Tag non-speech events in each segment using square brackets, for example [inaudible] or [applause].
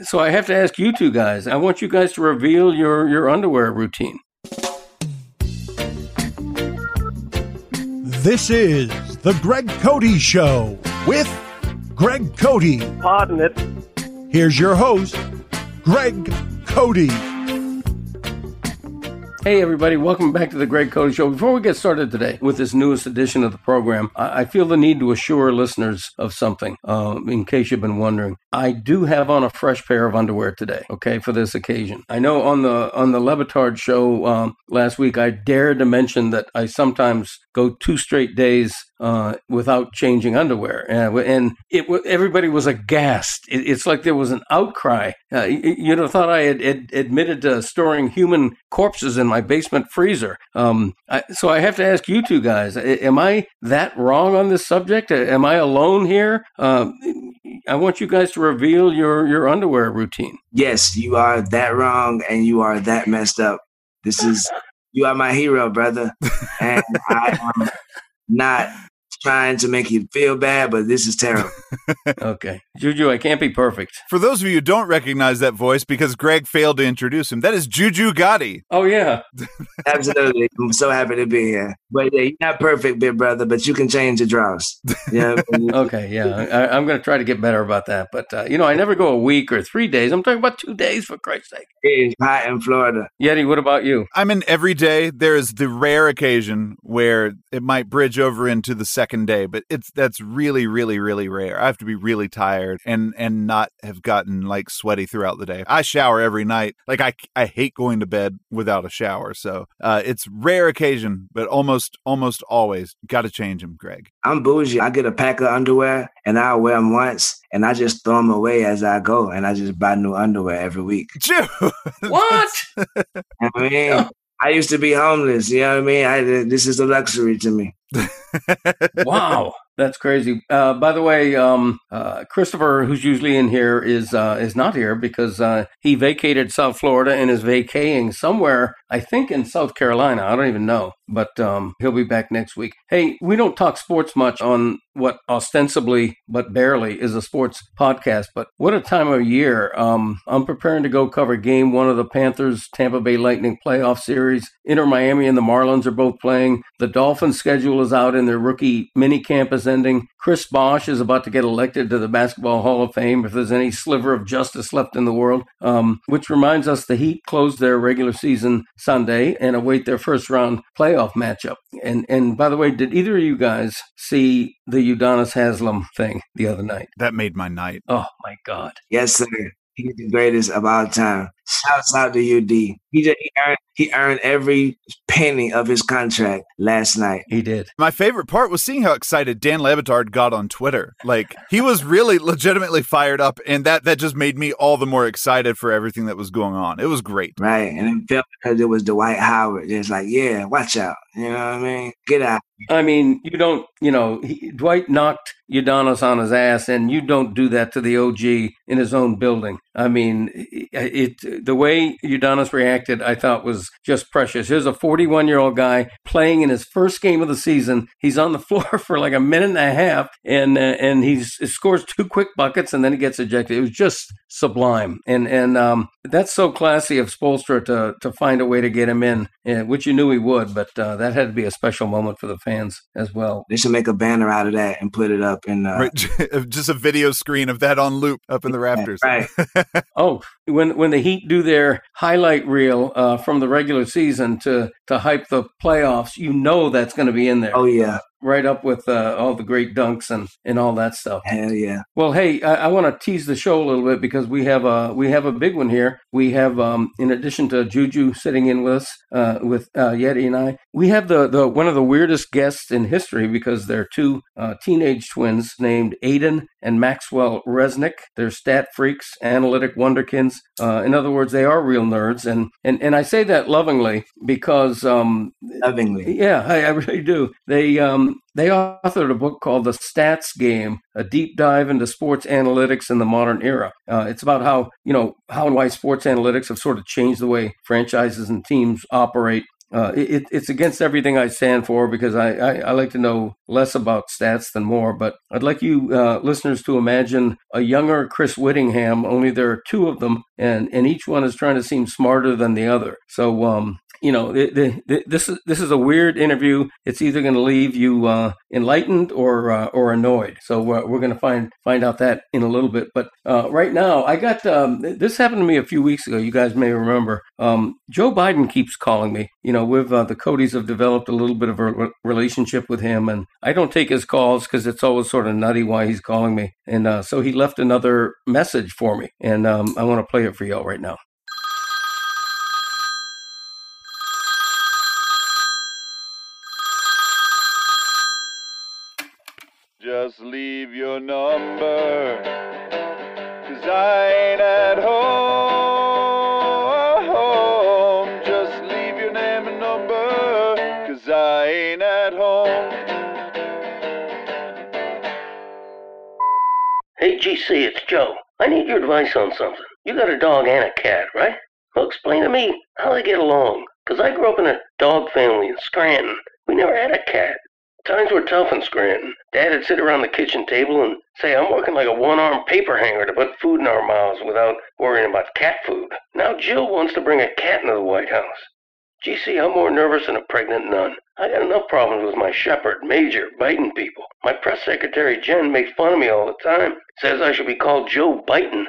So I have to ask you two guys. I want you guys to reveal your your underwear routine. This is the Greg Cote Show with Greg Cote. Pardon it. Here's your host, Greg Cote. Hey, everybody, welcome back to the Greg Cote Show. Before we get started today with this newest edition of the program, I, I feel the need to assure listeners of something, um, in case you've been wondering. I do have on a fresh pair of underwear today, okay, for this occasion. I know on the on the Le Batard show um, last week, I dared to mention that I sometimes go two straight days uh, without changing underwear, and, and it everybody was aghast. It, it's like there was an outcry. Uh, you, you know, thought I had, had, admitted to storing human corpses in my basement freezer. Um, I, so I have to ask you two guys: Am I that wrong on this subject? Am I alone here? Um, I want you guys to reveal your your underwear routine. Yes, you are that wrong, and you are that messed up. This is you are my hero, brother, and [laughs] I am not trying to make you feel bad, but this is terrible. [laughs] okay. Juju, I can't be perfect. For those of you who don't recognize that voice because Greg failed to introduce him, that is Juju Gotti. Oh, yeah. [laughs] Absolutely. I'm so happy to be here. But yeah, you're not perfect, big brother, but you can change the draws. Yeah. [laughs] okay. Yeah. I, am going to try to get better about that. But, uh, you know, I never go a week or three days. I'm talking about two days, for Christ's sake. It's hot in Florida. Yeti, what about you? I'm in every day. There is the rare occasion where it might bridge over into the second second day, but it's that's really, really, really rare. I have to be really tired and and not have gotten like sweaty throughout the day. I shower every night. Like I I hate going to bed without a shower. So uh, it's rare occasion, but almost almost always got to change them, Greg. I'm bougie. I get a pack of underwear and I wear them once and I just throw them away as I go and I just buy new underwear every week. [laughs] [laughs] what? I mean, [laughs] I used to be homeless. You know what I mean? I, this is a luxury to me. [laughs] wow. That's crazy. Uh, by the way, um, uh, Christopher, who's usually in here, is uh, is not here because uh, he vacated South Florida and is vacating somewhere. I think in South Carolina. I don't even know, but um, he'll be back next week. Hey, we don't talk sports much on what ostensibly, but barely, is a sports podcast. But what a time of year! Um, I'm preparing to go cover Game One of the Panthers Tampa Bay Lightning playoff series. Inter Miami and the Marlins are both playing. The Dolphins' schedule is out, in their rookie mini camp is ending. Chris Bosh is about to get elected to the Basketball Hall of Fame if there's any sliver of justice left in the world. Um, which reminds us the Heat closed their regular season Sunday and await their first round playoff matchup. And and by the way, did either of you guys see the Udonis Haslem thing the other night? That made my night. Oh my god! Yes, sir. He's the greatest of all time. Shouts out to UD. He just, he earned he earned every penny of his contract last night. He did. My favorite part was seeing how excited Dan Le got on Twitter. Like he was really legitimately fired up, and that that just made me all the more excited for everything that was going on. It was great. Right, and it felt because it was Dwight Howard. It's like, yeah, watch out. You know what I mean? Get out. I mean, you don't. You know, he, Dwight knocked Udonis on his ass, and you don't do that to the OG in his own building. I mean, it, it the way Udonis reacted, I thought was just precious. Here's a 41 year old guy playing in his first game of the season. He's on the [laughs] floor for like a minute and a half, and uh, and he scores two quick buckets, and then he gets ejected. It was just sublime, and and um, that's so classy of Spoelstra to to find a way to get him in, uh, which you knew he would, but uh, that had to be a special moment for the fans as well. They should make a banner out of that and put it up in uh, right. [laughs] just a video screen of that on loop up in the Raptors. Right. [laughs] oh, when when the Heat do their highlight reel uh, from the regular season to to hype the playoffs, you know that's going to be in there. Oh yeah, right up with uh, all the great dunks and, and all that stuff. Hell yeah! Well, hey, I, I want to tease the show a little bit because we have a we have a big one here. We have, um, in addition to Juju sitting in with us, uh, with uh, Yeti and I, we have the, the one of the weirdest guests in history because they're two uh, teenage twins named Aiden and Maxwell Resnick. They're stat freaks, analytic wonderkins. Uh, in other words, they are real nerds, and and and I say that lovingly because um, lovingly, yeah, I, I really do. They um, they authored a book called The Stats Game, a deep dive into sports analytics in the modern era. Uh, it's about how, you know, how and why sports analytics have sort of changed the way franchises and teams operate uh, it, it's against everything I stand for because I, I, I, like to know less about stats than more. But I'd like you uh, listeners to imagine a younger Chris Whittingham, only there are two of them, and, and each one is trying to seem smarter than the other. So um, you know, the, the, this is this is a weird interview. It's either going to leave you uh, enlightened or uh, or annoyed. So we're, going to find find out that in a little bit. But uh, right now, I got um, this happened to me a few weeks ago. You guys may remember. Um, Joe Biden keeps calling me. You know, with uh, the Cotes have developed a little bit of a re- relationship with him, and I don't take his calls because it's always sort of nutty why he's calling me. And uh, so he left another message for me, and um, I want to play it for y'all right now. Just leave your number, cause I ain't at home. Just leave your name and number, cause I ain't at home. Hey, GC, it's Joe. I need your advice on something. You got a dog and a cat, right? Well, explain to me how they get along. Cause I grew up in a dog family in Scranton. We never had a cat. Times were tough in Scranton. Dad'd sit around the kitchen table and say, I'm working like a one-armed paper hanger to put food in our mouths without worrying about cat food. Now Jill wants to bring a cat into the White House. GC, I'm more nervous than a pregnant nun. I got enough problems with my shepherd, Major, biting people. My press secretary, Jen, makes fun of me all the time. Says I should be called Joe Biting.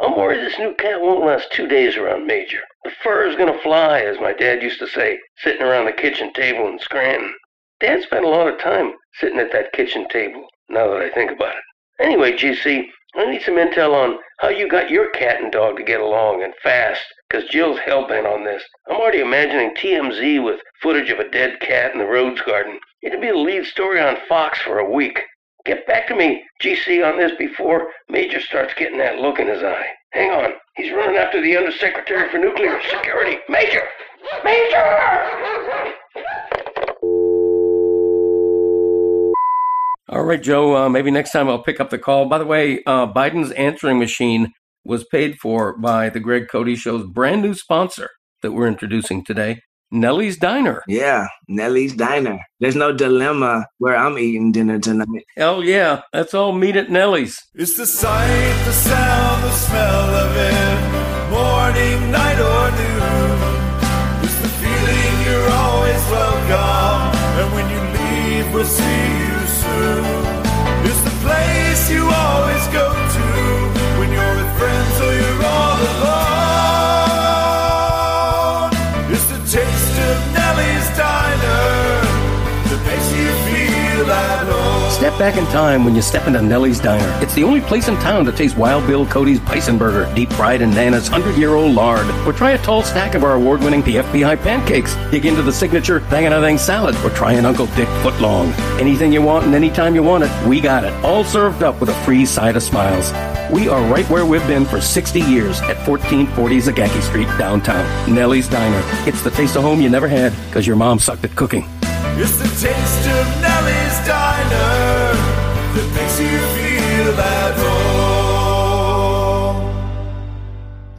I'm worried this new cat won't last two days around Major. The fur is gonna fly, as my dad used to say, sitting around the kitchen table in Scranton. Dad spent a lot of time sitting at that kitchen table, now that I think about it. Anyway, GC, I need some intel on how you got your cat and dog to get along and fast, because Jill's hell-bent on this. I'm already imagining TMZ with footage of a dead cat in the Rose Garden. It'd be the lead story on Fox for a week. Get back to me, GC, on this before Major starts getting that look in his eye. Hang on, he's running after the Undersecretary for Nuclear Security. Major! Major! All right, Joe. Uh, maybe next time I'll pick up the call. By the way, uh, Biden's answering machine was paid for by the Greg Cote Show's brand new sponsor that we're introducing today, Nellie's Diner. Yeah, Nellie's Diner. There's no dilemma where I'm eating dinner tonight. Hell yeah, let's all meet at Nellie's. It's the sight, the sound, the smell of it, morning, night, or noon. It's the feeling you're always welcome, and when you leave, we'll see back in time when you step into Nellie's Diner. It's the only place in town to taste Wild Bill Cody's Bison Burger, deep fried in Nana's 100 year old lard. Or try a tall stack of our award winning PFBI pancakes. Dig into the signature Thang salad. Or try an Uncle Dick footlong. Anything you want and anytime you want it, we got it. All served up with a free side of smiles. We are right where we've been for 60 years at 1440 Zagacki Street, downtown. Nellie's Diner. It's the taste of home you never had because your mom sucked at cooking. It's the taste of Nellie's Diner that makes you feel at home.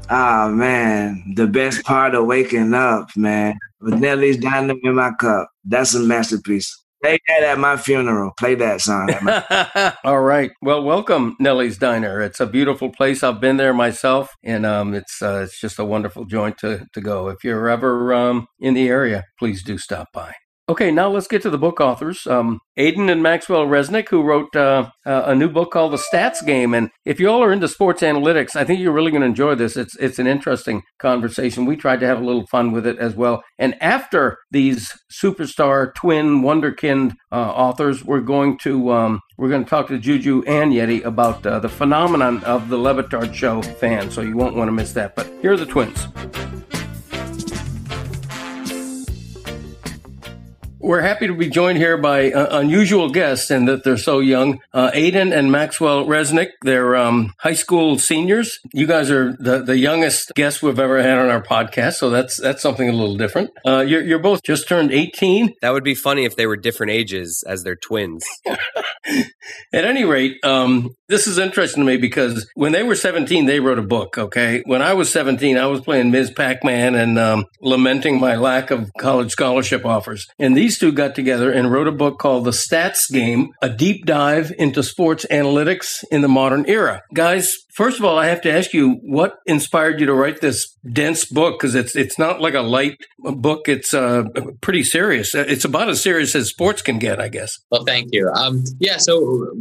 Ah man, the best part of waking up, man, with Nellie's Diner in my cup. That's a masterpiece. Play that at my funeral. Play that song. [laughs] My- [laughs] All right. Well, welcome Nellie's Diner. It's a beautiful place. I've been there myself, and um, it's uh, it's just a wonderful joint to to go. If you're ever um, in the area, please do stop by. Okay, now let's get to the book authors. Um, Aidan and Maxwell Resnick, who wrote uh, uh, a new book called The Stats Game. And if you all are into sports analytics, I think you're really going to enjoy this. It's it's an interesting conversation. We tried to have a little fun with it as well. And after these superstar twin wonderkind uh, authors, we're going to um, we're going to talk to Juju and Yeti about uh, the phenomenon of the Le Batard Show fan. So you won't want to miss that. But here are the twins. We're happy to be joined here by uh, unusual guests and that they're so young. Uh, Aidan and Maxwell Resnick, they're um, high school seniors. You guys are the, the youngest guests we've ever had on our podcast, so that's that's something a little different. Uh, you're, you're both just turned 18. That would be funny if they were different ages as they're twins. [laughs] At any rate, um, this is interesting to me because when they were 17, they wrote a book. Okay. When I was 17, I was playing Ms. Pac Man and um, lamenting my lack of college scholarship offers. And these two got together and wrote a book called The Stats Game A Deep Dive into Sports Analytics in the Modern Era. Guys, First of all, I have to ask you what inspired you to write this dense book because it's it's not like a light book. It's uh, pretty serious. It's about as serious as sports can get, I guess. Well, thank you. Um, yeah. So,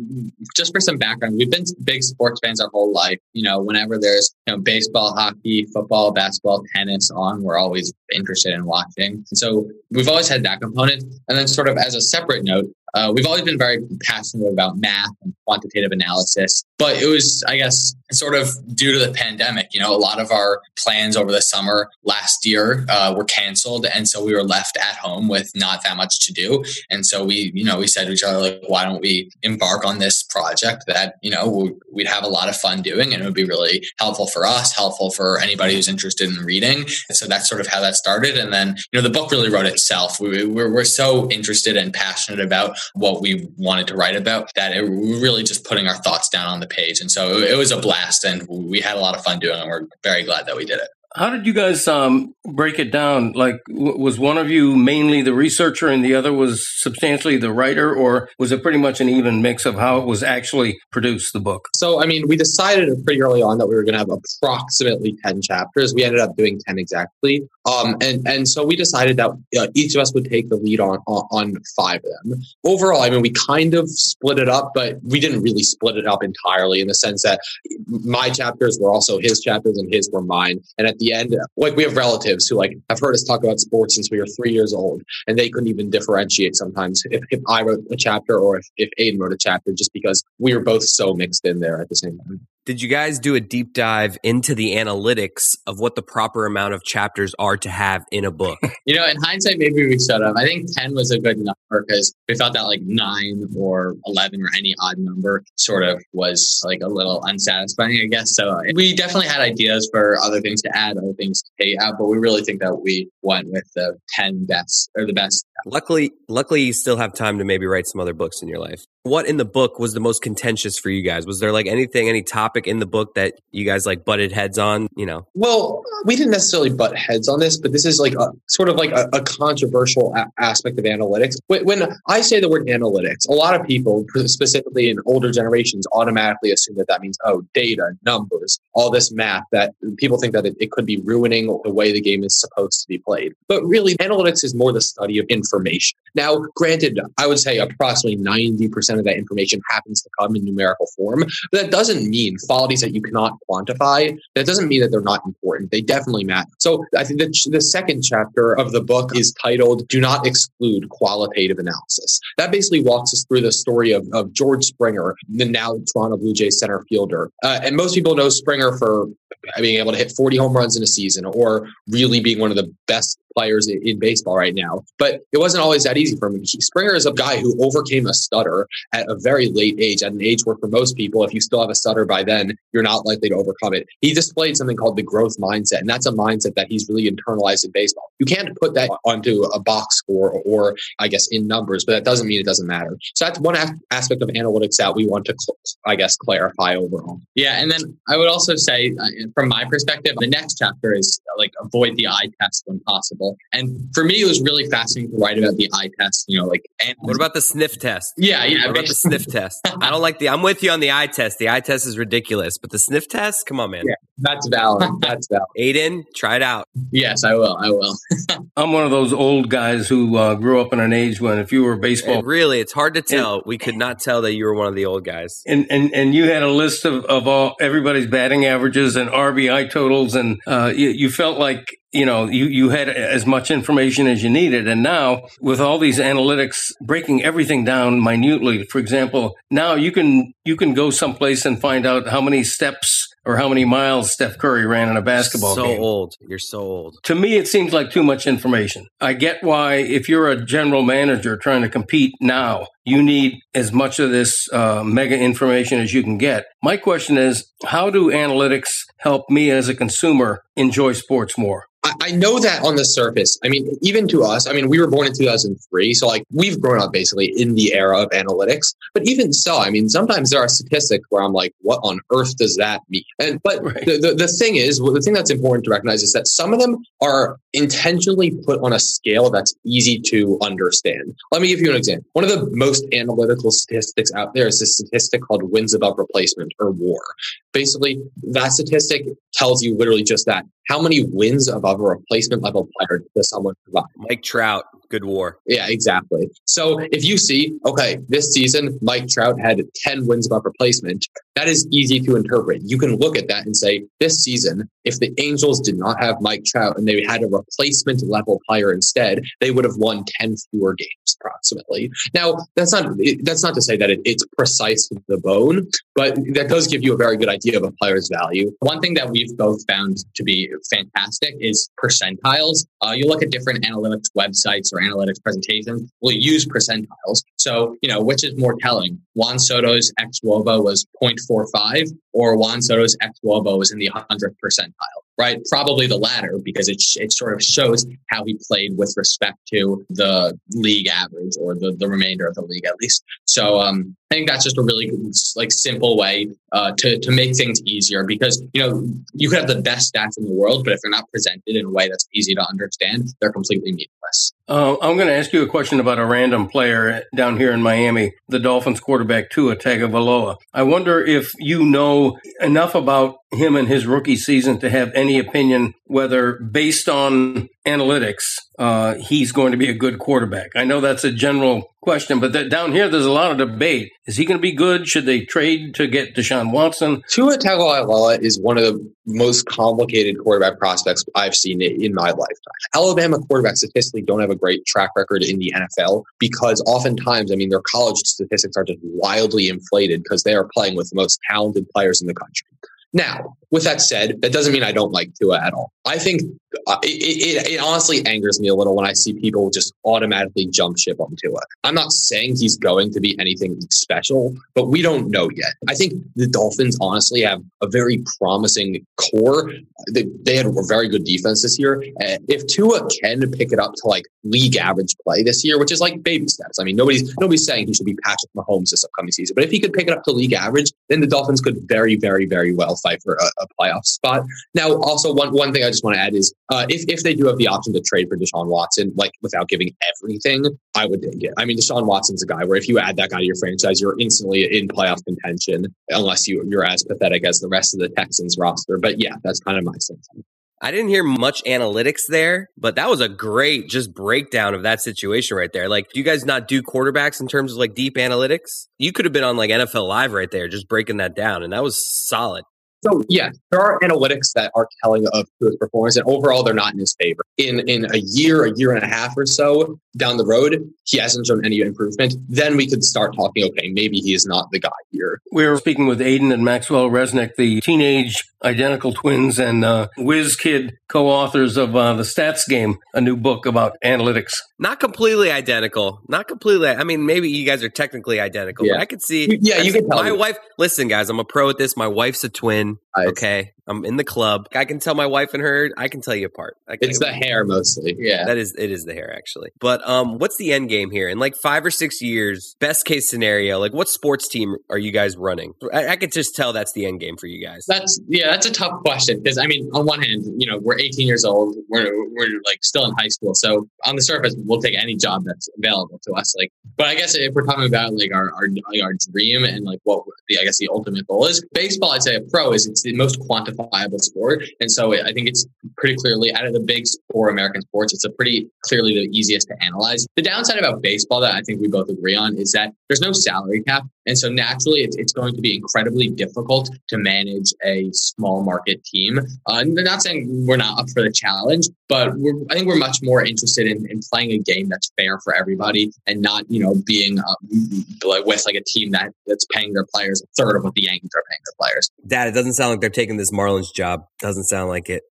just for some background, we've been big sports fans our whole life. You know, whenever there's you know baseball, hockey, football, basketball, tennis on, we're always interested in watching. So we've always had that component. And then, sort of as a separate note, uh, we've always been very passionate about math and quantitative analysis, but it was, I guess, sort of due to the pandemic. You know, a lot of our plans over the summer last year uh, were canceled, and so we were left at home with not that much to do. And so we, you know, we said to each other, like, why don't we embark on this project that you know we'd have a lot of fun doing, and it would be really helpful for us, helpful for anybody who's interested in reading. And so that's sort of how that started. And then, you know, the book really wrote itself. We, we're, we're so interested and passionate about what we wanted to write about that it, really just putting our thoughts down on the page. And so it, it was a blast and we had a lot of fun doing it. And we're very glad that we did it. How did you guys um, break it down? Like, w- was one of you mainly the researcher and the other was substantially the writer, or was it pretty much an even mix of how it was actually produced, the book? So, I mean, we decided pretty early on that we were going to have approximately 10 chapters. We ended up doing 10 exactly. Um, and, and so we decided that uh, each of us would take the lead on, on, five of them. Overall, I mean, we kind of split it up, but we didn't really split it up entirely in the sense that my chapters were also his chapters and his were mine. And at the end, like we have relatives who like have heard us talk about sports since we were three years old, and they couldn't even differentiate sometimes if, if I wrote a chapter or if, if Aiden wrote a chapter, just because we were both so mixed in there at the same time. Did you guys do a deep dive into the analytics of what the proper amount of chapters are to have in a book? [laughs] you know, in hindsight, maybe we should have. I think 10 was a good number because we felt that like nine or 11 or any odd number sort of was like a little unsatisfying, I guess. So uh, we definitely had ideas for other things to add, other things to take out, but we really think that we went with the 10 best or the best. Luckily, luckily you still have time to maybe write some other books in your life. What in the book was the most contentious for you guys? Was there like anything, any topic in the book that you guys like butted heads on? You know, well, we didn't necessarily butt heads on this, but this is like a sort of like a, a controversial a- aspect of analytics. When, I say the word analytics, a lot of people, specifically in older generations, automatically assume that that means oh, data, numbers, all this math. That people think that it, it could be ruining the way the game is supposed to be played. But really, analytics is more the study of information. Now, granted, I would say approximately ninety percent of that information happens to come in numerical form, but that doesn't mean qualities that you cannot quantify. That doesn't mean that they're not important. They definitely matter. So I think that the second chapter of the book is titled "Do Not Exclude Qualitative Analysis." That basically walks us through the story of, of George Springer, the now Toronto Blue Jays center fielder. Uh, and most people know Springer for being able to hit 40 home runs in a season or really being one of the best players in baseball right now. But it wasn't always that easy for him. Springer is a guy who overcame a stutter at a very late age, at an age where for most people, if you still have a stutter by then, you're not likely to overcome it. He displayed something called the growth mindset, and that's a mindset that he's really internalized in baseball. You can't put that onto a box score or, I guess, in numbers, but that doesn't mean it doesn't matter. So that's one aspect of analytics that we want to, I guess, clarify overall. Yeah, and then I would also say, uh, from my perspective, the next chapter is like avoid the eye test when possible. And for me, it was really fascinating to write about the eye test. You know, like and what about the sniff test? Yeah, yeah. What about the sniff test? I don't like the. I'm with you on the eye test. The eye test is ridiculous, but the sniff test, come on, man. Yeah, that's valid. That's valid. Aiden, try it out. Yes, I will. I will. [laughs] I'm one of those old guys who uh, grew up in an age when if you were baseball, it really, it's hard to tell. And, we could not tell that you were one of the old guys. And and and you had a list of of all everybody's batting averages and RBI totals, and uh, you, you felt like you know you, you had as much information as you needed and now with all these analytics breaking everything down minutely for example now you can you can go someplace and find out how many steps or how many miles Steph Curry ran in a basketball so game. So old. You're so old. To me, it seems like too much information. I get why, if you're a general manager trying to compete now, you need as much of this uh, mega information as you can get. My question is, how do analytics help me as a consumer enjoy sports more? I, know that on the surface. I mean, even to us, I mean, we were born in 2003. So, like, we've grown up basically in the era of analytics. But even so, I mean, sometimes there are statistics where I'm like, what on earth does that mean? And, but Right. the, the, the thing is, well, the thing that's important to recognize is that some of them are intentionally put on a scale that's easy to understand. Let me give you an example. One of the most analytical statistics out there is a statistic called wins above replacement or WAR. Basically, that statistic tells you literally just that. How many wins above a replacement level player does someone provide? Mike Trout, good war. Yeah, exactly. So if you see, okay, this season Mike Trout had 10 wins above replacement, that is easy to interpret. You can look at that and say, this season, if the Angels did not have Mike Trout and they had a replacement level player instead, they would have won 10 fewer games approximately. Now, that's not that's not to say that it, it's precise to the bone, but that does give you a very good idea of a player's value. One thing that we've both found to be fantastic is percentiles. Uh, you look at different analytics websites or analytics presentations, We'll use percentiles. So, you know, which is more telling? Juan Soto's xwOBA was 0.45 or Juan Soto's xwOBA was in the 100th percentile, right? Probably the latter because it, it sort of shows how he played with respect to the league average or the, the remainder of the league at least. So, um, I think that's just a really like simple way uh, to to make things easier because you know you could have the best stats in the world, but if they're not presented in a way that's easy to understand, they're completely meaningless. Uh, I'm going to ask you a question about a random player down here in Miami, the Dolphins quarterback Tua Tagovailoa. I wonder if you know enough about him and his rookie season to have any opinion whether, based on analytics, uh, he's going to be a good quarterback. I know that's a general question, but that down here there's a lot of debate. Is he going to be good? Should they trade to get Deshaun Watson? Tua Tagovailoa is one of the most complicated quarterback prospects I've seen in my lifetime. Alabama quarterbacks statistically don't have a great track record in the NFL because oftentimes, I mean, their college statistics are just wildly inflated because they are playing with the most talented players in the country. Now, with that said, that doesn't mean I don't like Tua at all. I think uh, it, it, it honestly angers me a little when I see people just automatically jump ship on Tua. I'm not saying he's going to be anything special, but we don't know yet. I think the Dolphins honestly have a very promising core. They, they had a very good defense this year. Uh, if Tua can pick it up to like league average play this year, which is like baby steps. I mean, nobody's nobody's saying he should be Patrick Mahomes this upcoming season, but if he could pick it up to league average, then the Dolphins could very, very, very well fight for a, a playoff spot. Now, also one one thing I just want to add is uh, if if they do have the option to trade for Deshaun Watson, like without giving everything, I would it. I mean, Deshaun Watson's a guy where if you add that guy to your franchise, you're instantly in playoff contention, unless you you're as pathetic as the rest of the Texans roster. But yeah, that's kind of my sense. I didn't hear much analytics there, but that was a great just breakdown of that situation right there. Like, do you guys not do quarterbacks in terms of like deep analytics? You could have been on like NFL Live right there, just breaking that down, and that was solid. So yeah, there are analytics that are telling of his performance, and overall they're not in his favor. In in a year, a year and a half or so down the road, he hasn't shown any improvement. Then we could start talking. Okay, maybe he is not the guy here. We were speaking with Aiden and Maxwell Resnick, the teenage identical twins and uh, whiz kid co-authors of uh, the Stats Game, a new book about analytics. Not completely identical. Not completely. I mean, maybe you guys are technically identical, Yeah. but I could see. You- yeah, you I- can tell My me. wife. Listen, guys, I'm a pro at this. My wife's a twin. Nice. Okay, I'm in the club. I can tell my wife and her. I can tell you apart. It's the hair mostly. Yeah. That is it is the hair actually. But um what's the end game here? In like 5 or 6 years, best case scenario, like what sports team are you guys running? I, I could just tell that's the end game for you guys. That's yeah, that's a tough question because I mean, on one hand, you know, we're 18 years old, we're we're like still in high school, so on the surface, we'll take any job that's available to us. Like, but I guess if we're talking about like our our, like, our dream and like what the I guess the ultimate goal is, baseball, I'd say a pro is it's the most quantifiable sport, and so I think it's pretty clearly out of the big four American sports, it's a pretty clearly the easiest to analyze. The downside about baseball that I think we both agree on is that there's no salary cap. And so naturally, it's, it's going to be incredibly difficult to manage a small market team. Uh, I'm not saying we're not up for the challenge, but I think we're much more interested in, in playing a game that's fair for everybody and not, you know, being uh, with like a team that that's paying their players a third of what the Yankees are paying their players. Dad, it doesn't sound like they're taking this Marlins job. Doesn't sound like it.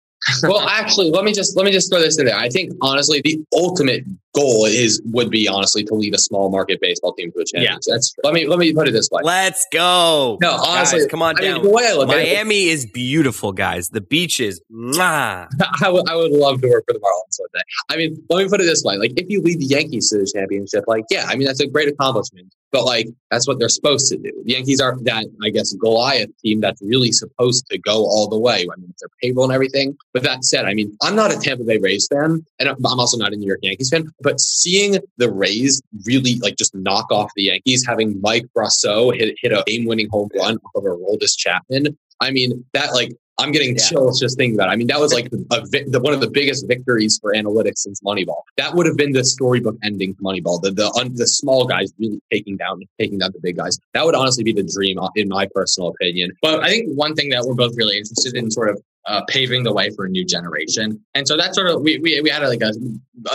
Well, actually, let me just let me just throw this in there. I think honestly, the ultimate goal is would be honestly to lead a small market baseball team to a championship. Yeah. that's true. let me let me put it this way. Let's go. No, honestly, Guys, come on I mean, down. the way I look at it, Miami is beautiful, guys. The beaches, mwah. [laughs] I would, I would love to work for the Marlins one day. I mean, let me put it this way: like, if you lead the Yankees to the championship, like, yeah, I mean, that's a great accomplishment. But like, that's what they're supposed to do. The Yankees are that, I guess, Goliath team that's really supposed to go all the way. I mean, it's their payroll and everything. But that said, I mean, I'm not a Tampa Bay Rays fan, and I'm also not a New York Yankees fan. But seeing the Rays really like just knock off the Yankees, having Mike Brosseau hit hit a game-winning home run off of Aroldis Chapman, I mean, that like I'm getting Yeah. chills just thinking about it. I mean, that was like a, vi- the, one of the biggest victories for analytics since Moneyball. That would have been the storybook ending to Moneyball. The the, un, the small guys really taking down taking down the big guys. That would honestly be the dream, uh, in my personal opinion. But I think one thing that we're both really interested in sort of uh, paving the way for a new generation. And so that's sort of, we, we, we had a, like a,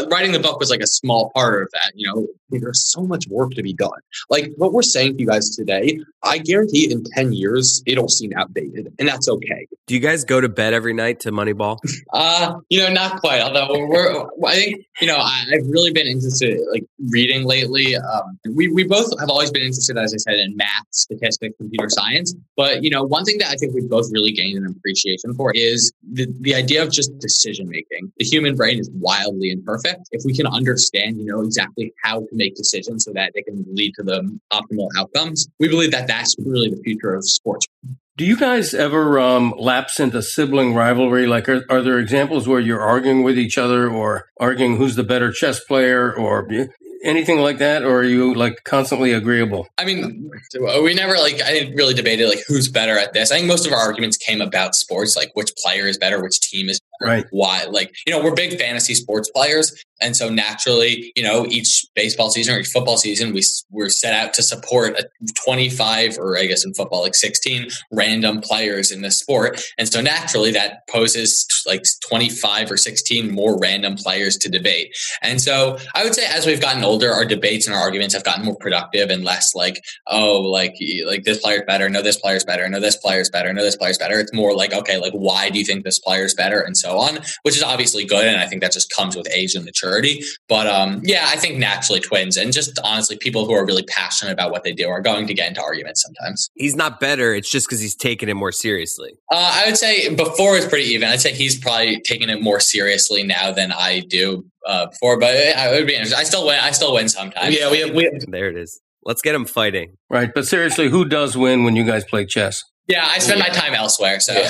writing the book was like a small part of that, you know, There's so much work to be done. Like what we're saying to you guys today, I guarantee in ten years it'll seem outdated, and that's okay. Do you guys go to bed every night to Moneyball? Uh, you know, not quite. Although we're, I think, you know, I, I've really been interested, like reading lately. Um, we we both have always been interested, as I said, in math, statistics, computer science. But you know, one thing that I think we've both really gained an appreciation for is the the idea of just decision making. The human brain is wildly imperfect. If we can understand, you know, exactly how to make decisions so that they can lead to the optimal outcomes, we believe that that's really the future of sports. Do you guys ever um, lapse into sibling rivalry? Like, are, are there examples where you're arguing with each other or arguing who's the better chess player or anything like that? Or are you like constantly agreeable? I mean, we never like I didn't really debated like who's better at this. I think most of our arguments came about sports, like which player is better, which team is better, Right. why. Like you know, we're big fantasy sports players, and so naturally, you know, each baseball season or each football season, we, we're set out to support a 25 or I guess in football like 16 random players in this sport, and so naturally that poses like 25 or 16 more random players to debate. And so I would say as we've gotten older, our debates and our arguments have gotten more productive and less like, oh, like like this player's better, no, this player's better, no, this player's better, no, this player's better. It's more like, okay, like why do you think this player's better, and so on, which is obviously good, and I think that just comes with age and maturity. But um, yeah, I think naturally twins and just honestly people who are really passionate about what they do are going to get into arguments sometimes. He's not better. It's just because he's taking it more seriously. Uh, I would say before it's pretty even. I'd say he's probably taking it more seriously now than I do uh, before. But it, it would be interesting. I still win. I still win sometimes. Yeah, we have, we have There it is. Let's get him fighting. Right. But seriously, who does win when you guys play chess? Yeah, I spend my time elsewhere. So yeah,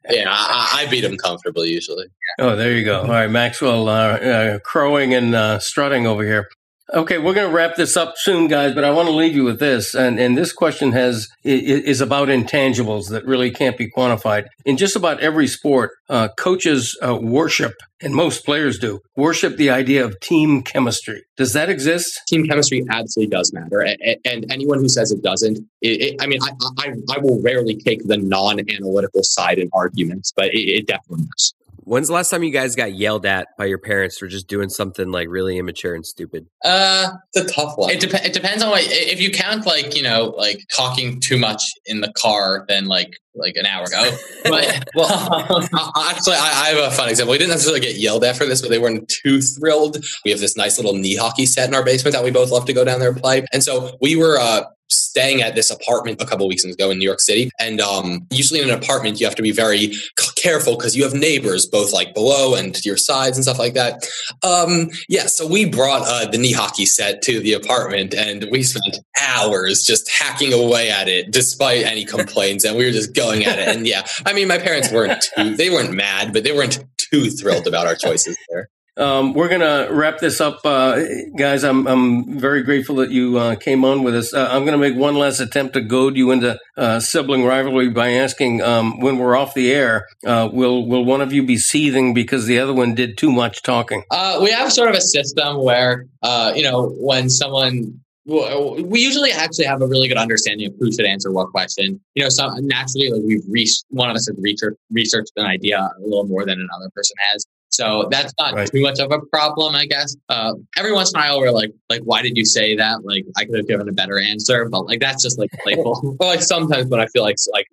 [laughs] I, I beat him comfortably usually. Oh, there you go. All right, Maxwell, uh, uh, crowing and uh, strutting over here. Okay, we're going to wrap this up soon, guys. But I want to leave you with this, and and this question has is about intangibles that really can't be quantified. In just about every sport, uh, coaches uh, worship, and most players do worship the idea of team chemistry. Does that exist? team chemistry absolutely does matter, and anyone who says it doesn't, it, it, I mean, I, I, I will rarely take the non-analytical side in arguments, but it, it definitely does. When's the last time you guys got yelled at by your parents for just doing something like really immature and stupid? uh, It's a tough one. it, dep- it depends on what. If you count like you know like talking too much in the car, then like like an hour ago. But [laughs] well, [laughs] I- actually, I, I have a fun example. We didn't necessarily get yelled at for this, but they weren't too thrilled. We have this nice little knee hockey set in our basement that we both love to go down there and play. And so we were uh, staying at this apartment a couple weeks ago in New York City. And um, usually in an apartment, you have to be very careful because you have neighbors both like below and to your sides and stuff like that. Um, yeah, so we brought uh, the knee hockey set to the apartment and we spent hours just hacking away at it despite any [laughs] complaints. and we were just going at it. And yeah, I mean, my parents weren't too, they weren't mad, but they weren't too thrilled about our choices there. Um, we're going to wrap this up, uh, guys. I'm I'm very grateful that you uh, came on with us. Uh, I'm going to make one last attempt to goad you into uh, sibling rivalry by asking, um, when we're off the air, uh, will will one of you be seething because the other one did too much talking? Uh, we have sort of a system where, you know, when someone, we usually actually have a really good understanding of who should answer what question. You know, so naturally, like we've reached, one of us has researched, researched an idea a little more than another person has. So that's not Right. too much of a problem, I guess. Uh, every once in a while, we're like, like, why did you say that? Like, I could have given a better answer, but like, that's just like playful. [laughs] Well, like sometimes when I feel like like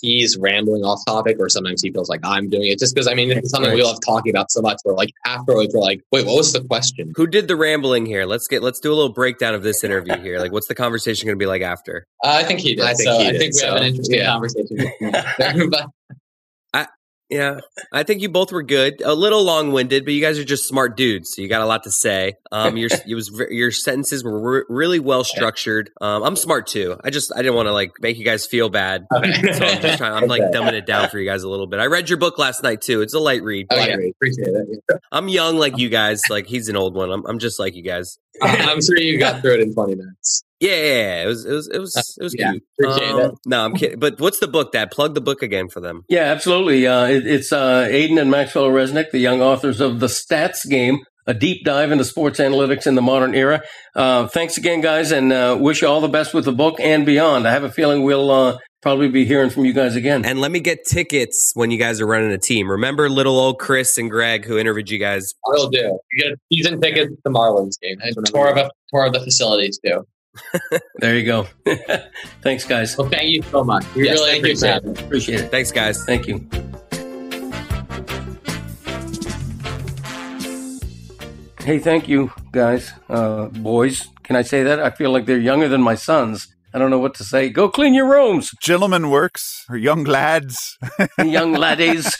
he's rambling off topic, or sometimes he feels like I'm doing it, just because I mean it's something we love talking about so much. Where like afterwards we're like, wait, what was the question? Who did the rambling here? Let's get let's do a little breakdown of this [laughs] interview here. Like, what's the conversation going to be like after? Uh, I think he did. I think so he I think we have an interesting yeah. conversation. [laughs] but Yeah, I think you both were good. A little long winded, but you guys are just smart dudes, so you got a lot to say. Um, your [laughs] it was your sentences were re- really well structured. Um, I'm smart too. I just I didn't want to like make you guys feel bad, [laughs] so I'm just trying. I'm like dumbing it down for you guys a little bit. I read your book last night too. It's a light read. Oh, yeah. Appreciate it. I'm young like you guys. Like he's an old one. I'm I'm just like you guys. [laughs] I'm sure you got through it in 20 minutes. Yeah, yeah, yeah. it was it was it was it was Yeah, cute. appreciate it. No, I'm kidding. But what's the book, Dad? Plug the book again for them. Yeah, absolutely. Uh, it, it's uh, Aiden and Maxwell Resnick, the young authors of The Stats Game, a deep dive into sports analytics in the modern era. Uh, thanks again, guys, and uh, wish you all the best with the book and beyond. I have a feeling we'll uh, probably be hearing from you guys again. And let me get tickets when you guys are running a team. Remember little old Chris and Greg who interviewed you guys. I'll do. You get season tickets to Marlins game. and tour of a, tour of the facilities too. [laughs] There you go. [laughs] Thanks, guys. Well, thank you so much. We Yes, really thank appreciate Sam. it. Appreciate it. Thanks, guys. Thank you. Hey, thank you, guys, uh, boys. Can I say that? I feel like they're younger than my sons. I don't know what to say. Go clean your rooms, Gentlemen works or young lads. [laughs] young laddies.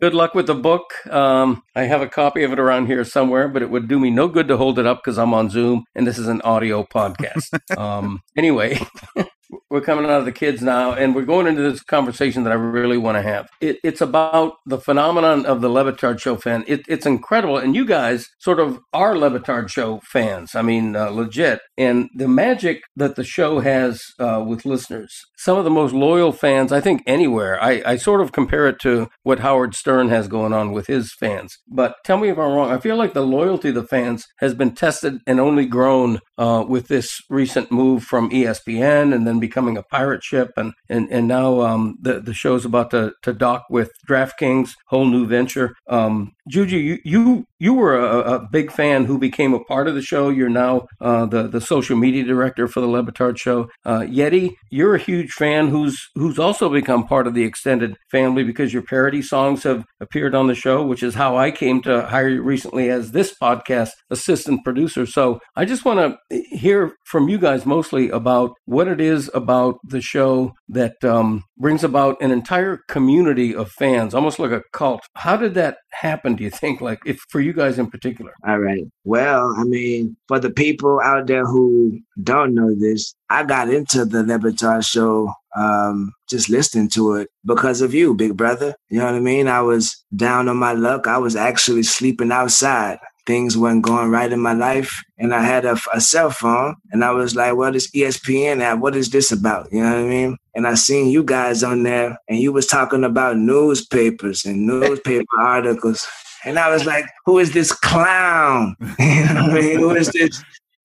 Good luck with the book. Um, I have a copy of it around here somewhere, but it would do me no good to hold it up because I'm on Zoom and this is an audio podcast. [laughs] um, anyway, [laughs] we're coming out of the kids now, and we're going into this conversation that I really want to have. It, it's about the phenomenon of the Le Batard Show fan. It, it's incredible, and you guys sort of are Le Batard Show fans. I mean, uh, legit. And the magic that the show has uh, with listeners, some of the most loyal fans, I think, anywhere. I, I sort of compare it to what Howard Stern has going on with his fans. But tell me if I'm wrong. I feel like the loyalty of the fans has been tested and only grown uh, with this recent move from ESPN and then becoming a pirate ship. And, and, and now um, the, the show's about to, to dock with DraftKings, whole new venture. Um, Juju, you, you, you were a, a big fan who became a part of the show. You're now uh, the, the social media director for the Le Batard show. Uh, Yeti, you're a huge fan who's, who's also become part of the extended family because your parody songs have appeared on the show, which is how I came to hire you recently as this podcast assistant producer. So I just want to hear from you guys mostly about what it is about the show that um, brings about an entire community of fans, almost like a cult. How did that happen, do you think? Like, if for you guys in particular? All right. Well, I mean, for the people out there who don't know this, I got into the Le Batard show um, just listening to it because of you, big brother. You know what I mean? I was down on my luck. I was actually sleeping outside. Things weren't going right in my life. And I had a, a cell phone and I was like, well, this ESPN app, what is this about? You know what I mean? And I seen you guys on there and you was talking about newspapers and newspaper [laughs] articles. And I was like, who is this clown? [laughs] You know what I mean? Who is this?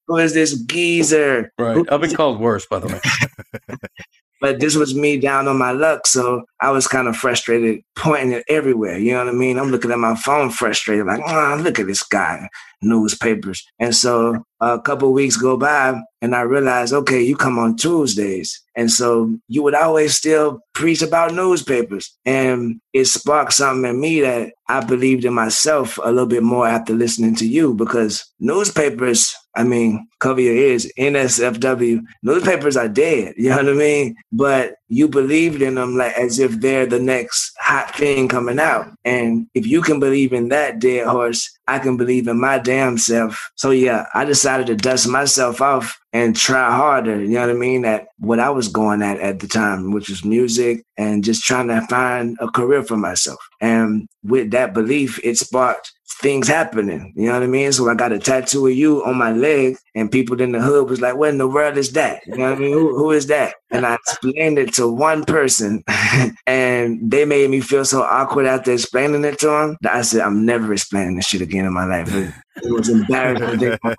Who is this geezer? Right. I've been called worse, by the way. [laughs] But this was me down on my luck, so I was kind of frustrated, pointing it everywhere. You know what I mean? I'm looking at my phone, frustrated, like, oh, look at this guy, newspapers. And so a couple weeks go by, and I realized, okay, you come on Tuesdays, and so you would always still preach about newspapers, and it sparked something in me that I believed in myself a little bit more after listening to you, because newspapers. I mean, cover your ears, NSFW. Newspapers are dead. You know what I mean? But you believed in them like as if they're the next hot thing coming out. And if you can believe in that dead horse, I can believe in my damn self. So yeah, I decided to dust myself off and try harder. You know what I mean? At what I was going at at the time, which was music and just trying to find a career for myself. And with that belief, it sparked things happening. You know what I mean? So I got a tattoo of you on my leg, and people in the hood was like, "What in the world is that?" You know what I mean? Who, who is that? And I explained it to one person, [laughs] and they made me feel so awkward after explaining it to them that I said, "I'm never explaining this shit again in my life." It, it was embarrassing to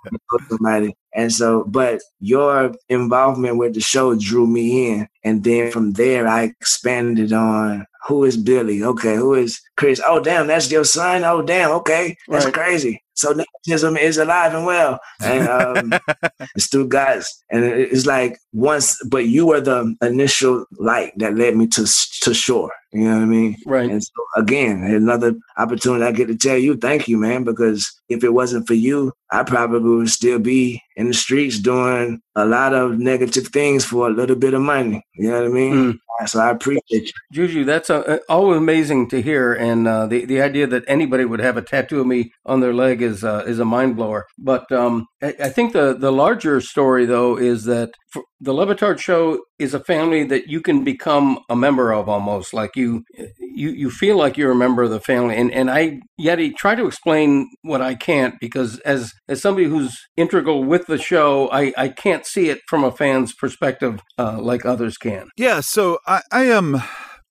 somebody. And so, but your involvement with the show drew me in. And then from there, I expanded on who is Billy? Okay, who is Chris? Oh, damn, that's your son. Oh, damn, okay, that's Right. crazy. So nepotism is alive and well, and um, [laughs] it's through guys. And it's like once, but you were the initial light that led me to to shore. You know what I mean? Right. And so again, another opportunity I get to tell you, thank you, man, because if it wasn't for you, I probably would still be in the streets doing a lot of negative things for a little bit of money. You know what I mean? Mm. So I appreciate you. Juju, that's uh, always amazing to hear, and uh, the the idea that anybody would have a tattoo of me on their leg is uh, is a mind blower. But um, I, I think the the larger story though is that for, the Le Batard Show is a family that you can become a member of almost like you you you feel like you're a member of the family and and I Yeti try to explain what I can't because as as somebody who's integral with the show I I can't see it from a fan's perspective uh, like others can Yeah, so I, I am.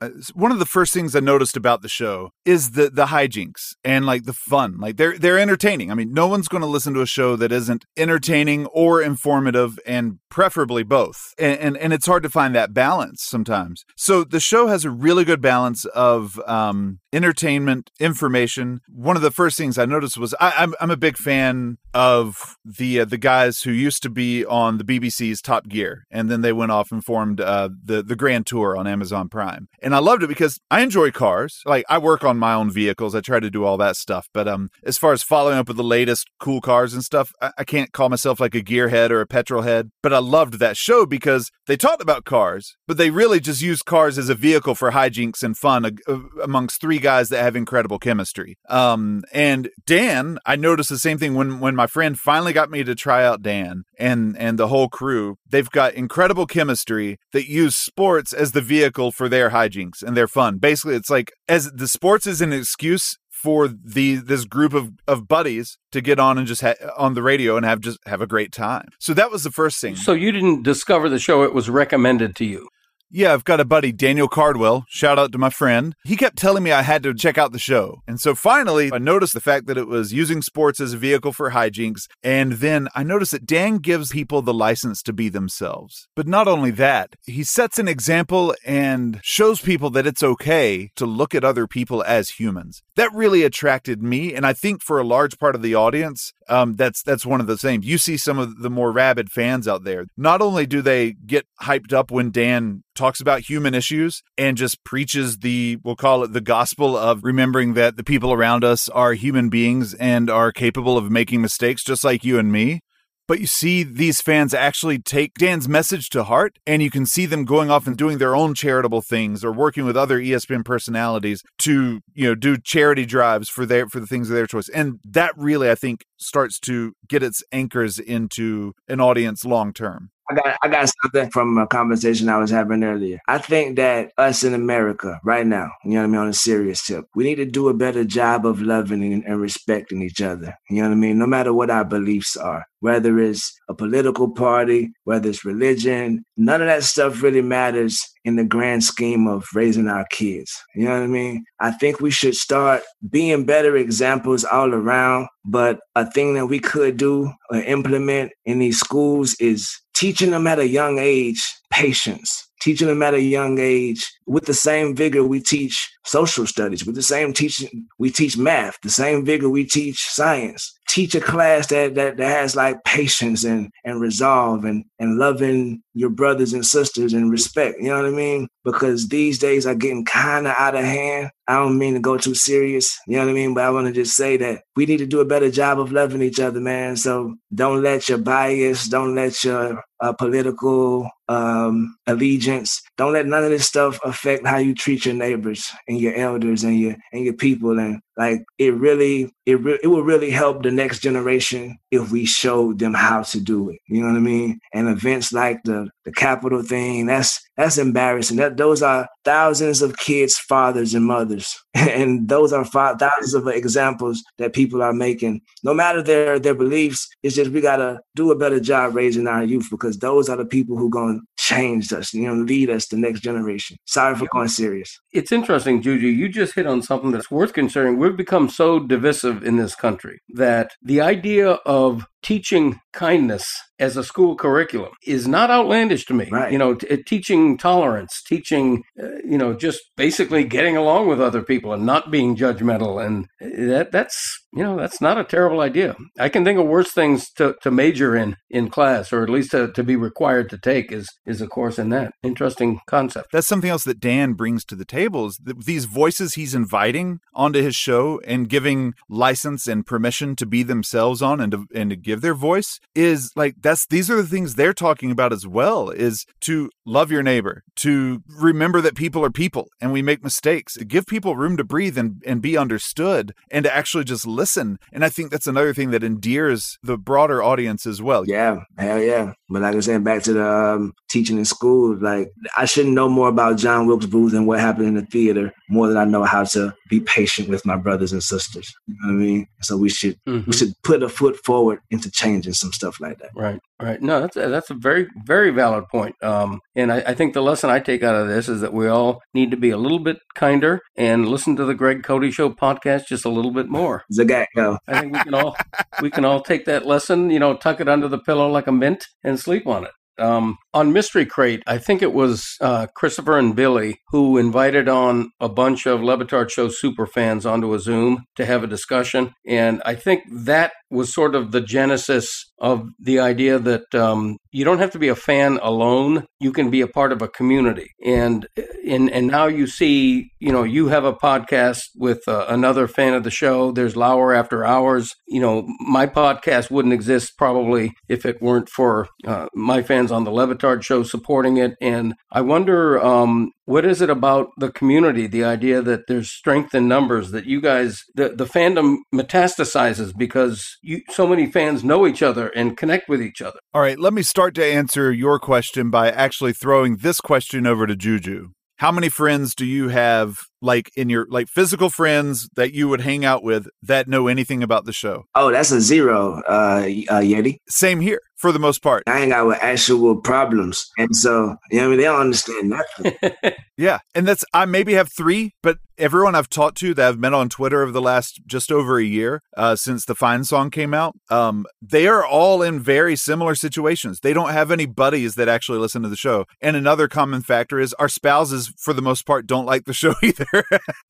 Uh, one of the first things I noticed about the show is the the hijinks and like the fun. Like they're they're entertaining. I mean, no one's going to listen to a show that isn't entertaining or informative, and preferably both. And, and and it's hard to find that balance sometimes. So the show has a really good balance of um, entertainment, information. One of the first things I noticed was I, I'm I'm a big fan of the uh, the guys who used to be on the BBC's Top Gear, and then they went off and formed uh, the the Grand Tour on Amazon Prime. I loved it because I enjoy cars. Like I work on my own vehicles, I try to do all that stuff. But um, as far as following up with the latest cool cars and stuff, I, I can't call myself like a gearhead or a petrol head. But I loved that show because they talked about cars, but they really just used cars as a vehicle for hijinks and fun uh, amongst three guys that have incredible chemistry. Um, and Dan, I noticed the same thing when when my friend finally got me to try out Dan and and the whole crew. They've got incredible chemistry that use sports as the vehicle for their hijinks and they're fun. Basically, it's like as the sports is an excuse for the this group of, of buddies to get on and just ha- on the radio and have just have a great time. So that was the first thing. So you didn't discover the show; it was recommended to you. Yeah, I've got a buddy, Daniel Cardwell. Shout out to my friend. He kept telling me I had to check out the show. And so finally, I noticed the fact that it was using sports as a vehicle for hijinks. And then I noticed that Dan gives people the license to be themselves. But not only that, he sets an example and shows people that it's okay to look at other people as humans. That really attracted me. And I think for a large part of the audience, um, that's that's one of the same. You see some of the more rabid fans out there. Not only do they get hyped up when Dan talks about human issues and just preaches the we'll call it the gospel of remembering that the people around us are human beings and are capable of making mistakes just like you and me but you see these fans actually take Dan's message to heart, and you can see them going off and doing their own charitable things or working with other ESPN personalities to, you know, do charity drives for their for the things of their choice. And that really, I think, starts to get its anchors into an audience long term. I got I got something from a conversation I was having earlier. I think that us in America right now, you know what I mean, on a serious tip, we need to do a better job of loving and, and respecting each other. You know what I mean? No matter what our beliefs are, whether it's a political party, whether it's religion, none of that stuff really matters in the grand scheme of raising our kids. You know what I mean? I think we should start being better examples all around. But a thing that we could do or implement in these schools is teaching them at a young age patience teaching them at a young age with the same vigor we teach social studies with the same teaching we teach math the same vigor we teach science. Teach a class that that, that has like patience and and resolve and and loving your brothers and sisters and respect you know what i mean? Because these days are getting kind of out of hand i don't mean to go too serious you know what i mean but i want to just say that we need to do a better job of loving each other man so don't let your bias don't let your uh, political um, allegiance. Don't let none of this stuff affect how you treat your neighbors and your elders and your and your people. And like it really, it re- it will really help the next generation if we show them how to do it. You know what I mean? And events like the the Capitol thing, that's that's embarrassing. That those are thousands of kids' fathers and mothers, [laughs] and those are five, thousands of examples that people are making. No matter their their beliefs, it's just we gotta do a better job raising our youth because those are the people who gonna change us, you know, lead us the next generation. Sorry for going serious. It's interesting, Juju. You just hit on something that's worth considering. We've become so divisive in this country that the idea of teaching kindness as a school curriculum is not outlandish to me. Right. You know, t- teaching tolerance, teaching, uh, you know, just basically getting along with other people and not being judgmental, and that that's you know that's not a terrible idea. I can think of worse things to, to major in in class, or at least to, to be required to take is is a course in that. Interesting concept. That's something else that Dan brings to the table is that these voices he's inviting onto his show and giving license and permission to be themselves on and to, and to give their voice is like that's these are the things they're talking about as well is to love your neighbor, to remember that people are people and we make mistakes, to give people room to breathe and, and be understood and to actually just listen. And I think that's another thing that endears the broader audience as well. Yeah, hell yeah. But like I saying, back to the um, teaching in school, like I shouldn't know more about John Wilkes Booth and what happened in the theater more than I know how to be patient with my brothers and sisters. You know what I mean? So we should Mhm. we should put a foot forward into changing some stuff like that. Right, right. No, that's a, that's a very, very valid point. Um, and I, I think the lesson I take out of this is that we all need to be a little bit kinder and listen to the Greg Cote Show podcast just a little bit more. Zagato. I think we can all we can all take that lesson, you know, tuck it under the pillow like a mint and sleep on it. Um, on Mystery Crate, I think it was uh, Christopher and Billy who invited on a bunch of Le Batard Show super fans onto a Zoom to have a discussion, and I think that was sort of the genesis of the idea that um, you don't have to be a fan alone; you can be a part of a community. And and and now you see, you know, you have a podcast with uh, another fan of the show. There's Lauer After Hours. You know, my podcast wouldn't exist probably if it weren't for uh, my fans on the Le Batard show supporting it. And I wonder, um, what is it about the community, the idea that there's strength in numbers, that you guys, the, the fandom metastasizes because you, so many fans know each other and connect with each other. All right, let me start to answer your question by actually throwing this question over to Juju. How many friends do you have like in your like physical friends that you would hang out with that know anything about the show? Oh, that's a zero, uh, uh, Yeti. Same here for the most part. I hang out with actual problems, and so you know, what I mean, they don't understand nothing. [laughs] Yeah, and that's I maybe have three, but everyone I've talked to that I've met on Twitter over the last just over a year uh, since the Fine song came out, um, they are all in very similar situations. They don't have any buddies that actually listen to the show, and another common factor is our spouses, for the most part, don't like the show [laughs] either.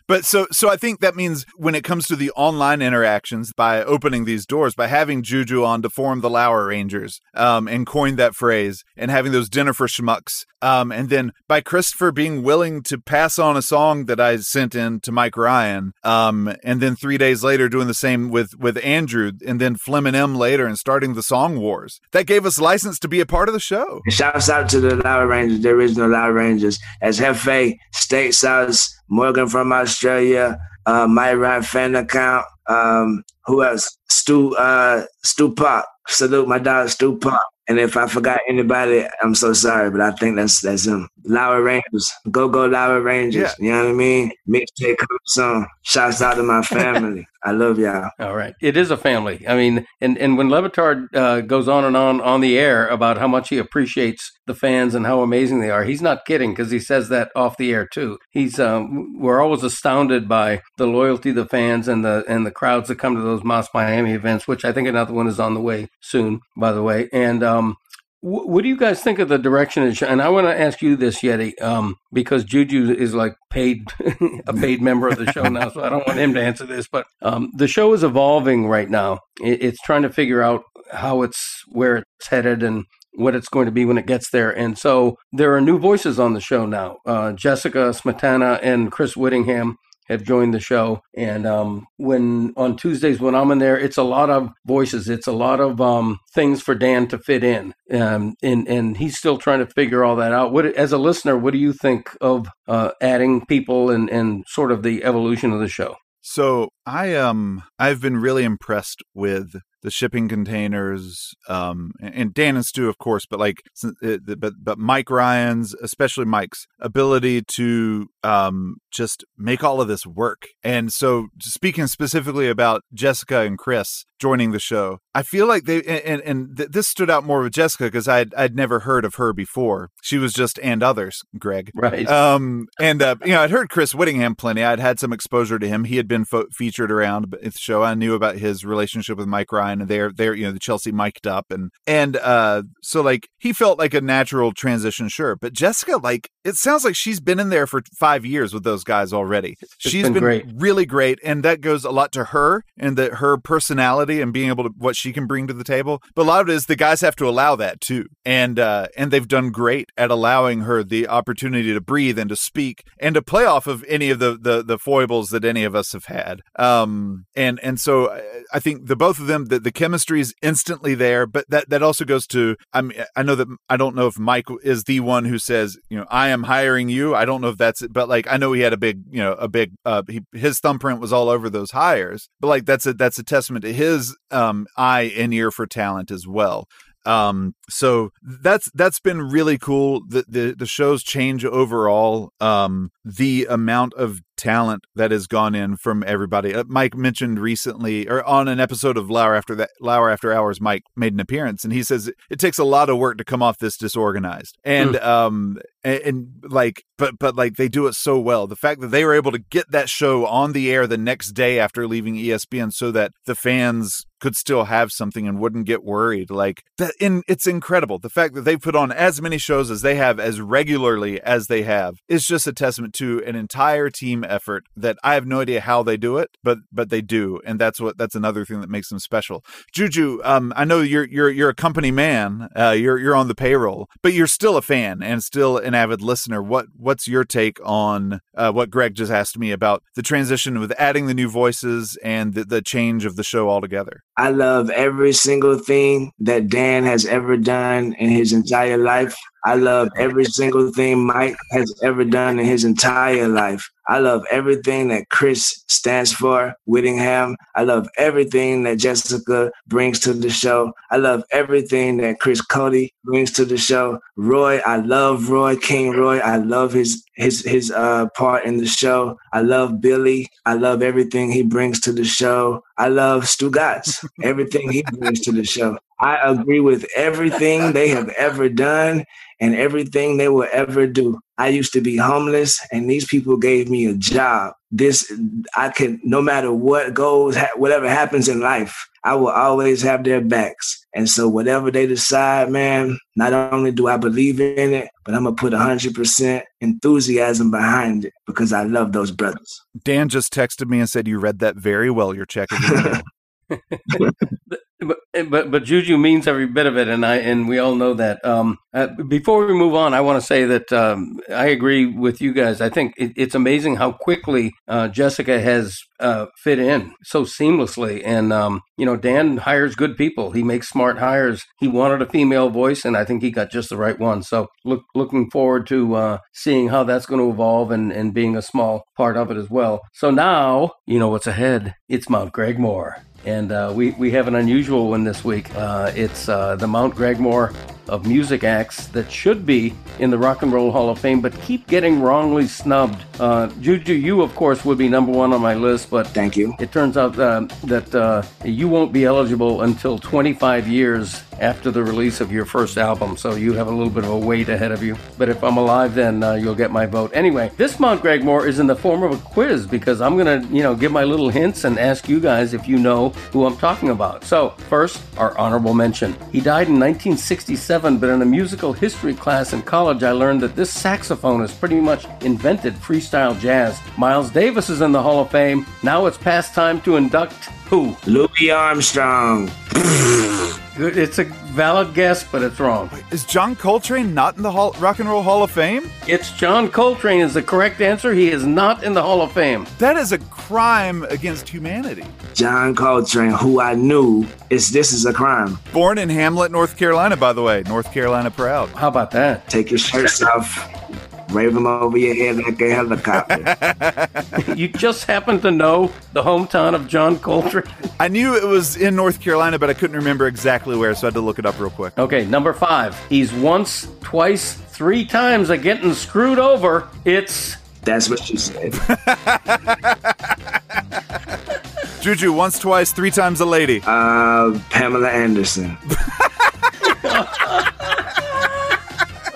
but so so I think that means when it comes to the online interactions, by opening these doors, by having Juju on to form the Lauer Rangers, um, and coin that phrase, and having those dinner for schmucks, um, and then by Christopher being willing to pass on a song that I sent in to Mike Ryan, um, and then three days later doing the same with with Andrew, and then Flim and M later, and starting the song wars. That gave us license to be a part of the show. Shouts out to the Loud Rangers, the original Loud Rangers, as Hefe, State South, Morgan from Australia, uh, my Ryan fan account, um, who else? Stu, uh, Stu Pop. Salute my dog, Stu Pop. And if I forgot anybody, I'm so sorry, but I think that's that's him. Loud Rangers, go go Loud Rangers. Yeah. You know what I mean? Mixtape coming soon. Shouts out to my family. [laughs] I love y'all. All right. It is a family. I mean, and, and when Le Batard uh, goes on and on on the air about how much he appreciates the fans and how amazing they are, he's not kidding because he says that off the air too. He's um, we're always astounded by the loyalty of the fans and the and the crowds that come to those Moss Miami events, which I think another one is on the way soon, by the way. And um, wh- what do you guys think of the direction? of? And I want to ask you this, Yeti, um, because Juju is like paid [laughs] a paid member of the show now, so I don't want him to answer this. But um, the show is evolving right now. It, it's trying to figure out how it's where it's headed and what it's going to be when it gets there. And so there are new voices on the show now. Uh, Jessica Smetana and Chris Whittingham have joined the show. And um, when on Tuesdays when I'm in there, it's a lot of voices. It's a lot of um, things for Dan to fit in, um, and and he's still trying to figure all that out. What as a listener, what do you think of uh, adding people and and sort of the evolution of the show? So I um I've been really impressed with the shipping containers um and- Dan and Stu of course but like uh, but but Mike Ryan's especially Mike's ability to um just make all of this work. And so speaking specifically about Jessica and Chris joining the show I feel like they and and th- this stood out more with Jessica because I'd I'd never heard of her before. She was just and others, Greg. Right. Um, and uh, you know, I'd heard Chris Whittingham plenty. I'd had some exposure to him. He had been fo- featured around the show. I knew about his relationship with Mike Ryan, and they're they're you know the Chelsea mic'd up, and and uh, so like he felt like a natural transition, sure. But Jessica, like it sounds like she's been in there for five years with those guys already. It's She's been been great. really great, and that goes a lot to her and that her personality and being able to what she can bring to the table. But a lot of it is the guys have to allow that too, and uh, and they've done great at allowing her the opportunity to breathe and to speak and to play off of any of the the, the foibles that any of us have had. Um, and and so I- I think the both of them the, the chemistry is instantly there, but that that also goes to I mean I know that I don't know if Mike is the one who says you know I am hiring you. I don't know if that's it, but like I know he had a big you know a big uh he, his thumbprint was all over those hires, but like that's a that's a testament to his um eye and ear for talent as well. Um, so that's that's been really cool. The the, the show's change overall. Um, the amount of talent that has gone in from everybody. Uh, Mike mentioned recently, or on an episode of Lauer after that Lauer after hours, Mike made an appearance, and he says it takes a lot of work to come off this disorganized, and um, and, and like, but but like they do it so well. The fact that they were able to get that show on the air the next day after leaving ESPN, so that the fans could still have something and wouldn't get worried like that in it's incredible. The fact that they put on as many shows as they have as regularly as they have is just a testament to an entire team effort that i have no idea how they do it but but they do and that's what that's another thing that makes them special. Juju um i know you're you're you're a company man uh you're you're on the payroll but you're still a fan and still an avid listener. What what's your take on uh, what greg just asked me about the transition with adding the new voices and the, the change of the show altogether I love every single thing that Dan has ever done in his entire life. I love every single thing Mike has ever done in his entire life. I love everything that Chris stands for, Whittingham. I love everything that Jessica brings to the show. I love everything that Chris Cote brings to the show. Roy, I love Roy King Roy. I love his his his uh part in the show. I love Billy. I love everything he brings to the show. I love Stugatz, [laughs] everything he brings to the show. I agree with everything they have ever done and everything they will ever do. I used to be homeless, and these people gave me a job. This, I can, no matter what goes, whatever happens in life, I will always have their backs. And so, whatever they decide, man, not only do I believe in it, but I'm gonna put 100% enthusiasm behind it because I love those brothers. Dan just texted me and said you read that very well. You're checking in the mail. [laughs] [laughs] but, but but Juju means every bit of it, and I and we all know that. Um, uh, before we move on, I want to say that um, I agree with you guys. I think it, it's amazing how quickly uh, Jessica has uh, fit in so seamlessly, and um, you know Dan hires good people. He makes smart hires. He wanted a female voice, and I think he got just the right one. So look looking forward to uh, seeing how that's going to evolve and and being a small part of it as well. So now you know what's ahead. It's Mount Gregmore. And uh, we, we have an unusual one this week. Uh, it's uh, the Mount Gregmore of music acts that should be in the Rock and Roll Hall of Fame, but keep getting wrongly snubbed. Uh, Juju, you, of course, would be number one on my list, but Thank you. it turns out uh, that uh, you won't be eligible until 25 years after the release of your first album, so you have a little bit of a wait ahead of you. But if I'm alive, then uh, you'll get my vote. Anyway, this Mount Gregmore is in the form of a quiz because I'm gonna, you know, give my little hints and ask you guys if you know who I'm talking about. So first, our honorable mention. He died in 1967, but in a musical history class in college, I learned that this saxophone saxophonist pretty much invented freestyle jazz. Miles Davis is in the Hall of Fame. Now it's past time to induct who? Louis Armstrong. [laughs] Good- It's a valid guess, but it's wrong. Is John Coltrane not in the Hall, Rock and Roll Hall of Fame? It's John Coltrane is the correct answer. He is not in the Hall of Fame. That is a crime against humanity. John Coltrane, who I knew is this is a crime. Born in Hamlet, North Carolina, by the way. North Carolina proud. How about that? Take your shirts off, wave them over your head like a helicopter. [laughs] you just happen to know the hometown of John Coltrane. I knew it was in North Carolina, but I couldn't remember exactly where, so I had to look it up real quick. Okay, number five. He's once, twice, three times a getting screwed over. It's That's what you said. [laughs] Juju, once, twice, three times a lady. Uh, Pamela Anderson. [laughs]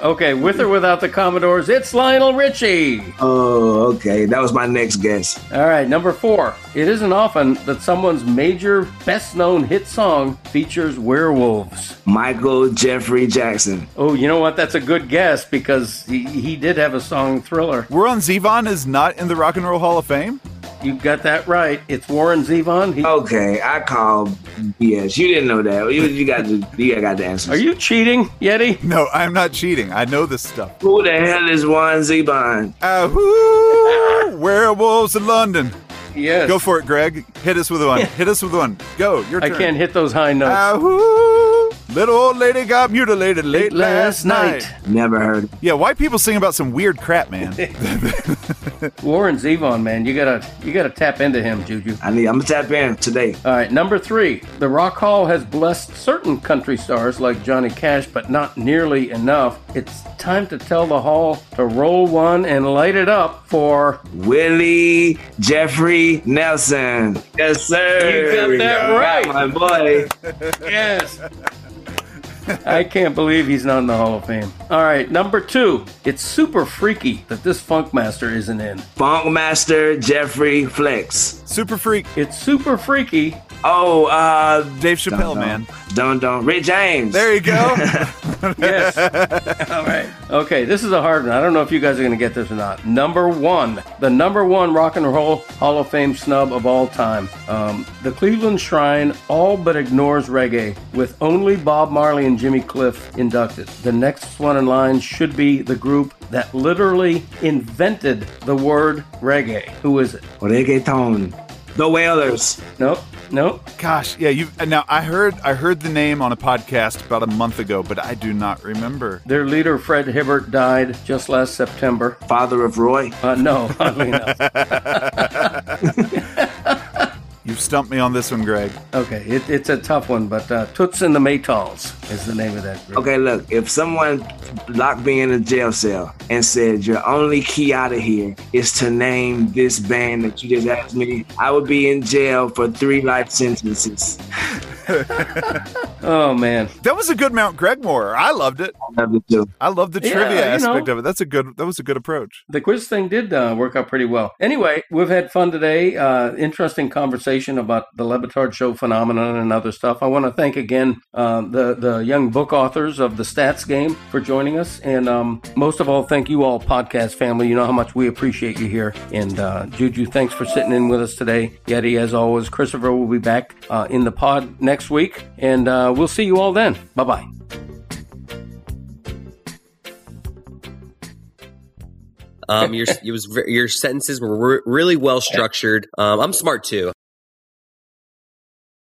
Okay, with or without the Commodores, it's Lionel Richie. Oh, okay. That was my next guess. All right, number four. It isn't often that someone's major, best known hit song features werewolves. Michael Jeffrey Jackson. Oh, you know what? That's a good guess because he, he did have a song thriller. Warren Zevon is not in the Rock and Roll Hall of Fame? You got that right. It's Warren Zevon. He, Okay, I call BS. You didn't know that. You, you got the you got the answers. Are you cheating, Yeti? No, I'm not cheating. I know this stuff. Who the hell is Warren Zevon? Ahoo! Werewolves in London. Yes. Go for it, Greg. Hit us with one. [laughs] Hit us with one. Go. Your I can't hit those high notes. Ahoo! Little old lady got mutilated late Last last night. night. Never heard. Yeah, white people sing about some weird crap, man. [laughs] Warren Zevon, man, you gotta you gotta tap into him, Juju. I need. I'm gonna tap in today. All right, number three. The Rock Hall has blessed certain country stars like Johnny Cash, but not nearly enough. It's time to tell the Hall to roll one and light it up for. Willie Jeffrey Nelson. Yes, sir. You got that right. My boy. Yes. [laughs] I can't believe he's not in the Hall of Fame. All right, number two. It's super freaky that this Funkmaster isn't in. Funkmaster Jeffrey Flex. Super freak. It's super freaky. Oh, uh, Dave Chappelle, dun, man. Dun dun. Rick James. There you go. [laughs] Yes. [laughs] All right. Okay, this is a hard one. I don't know if you guys are going to get this or not. Number one, the number one Rock and Roll Hall of Fame snub of all time. Um, the Cleveland Shrine all but ignores reggae, with only Bob Marley and Jimmy Cliff inducted. The next one in line should be the group that literally invented the word reggae. Who is it? Reggaeton. The Wailers. Nope. Nope. Gosh, yeah. You now. I heard. I heard the name on a podcast about a month ago, but I do not remember. Their leader, Fred Hibbert, died just last September. Father of Roy. Uh, no, oddly enough. [laughs] You've stumped me on this one, Greg. Okay, it, it's a tough one, but uh, Toots and the Maytals is the name of that group. Okay, look, if someone locked me in a jail cell and said your only key out of here is to name this band that you just asked me, I would be in jail for three life sentences. [laughs] [laughs] Oh man, That was a good Mount Gregmore. I loved it. I love it too. I loved the trivia aspect know. of it. That's a good. That was a good approach. the quiz thing did uh, work out pretty well. Anyway, we've had fun today. Uh, interesting conversation about the Le Batard Show phenomenon and other stuff. I want to thank again uh, the the young book authors of the Stats Game for joining us, and um, most of all, thank you all, podcast family. You know how much we appreciate you here. And uh, Juju, thanks for sitting in with us today. Yeti, as always, Christopher will be back uh, in the pod next week, and uh, we'll see you all then. Bye bye. Um, your it was your sentences were re- really well structured. Um, I'm smart too.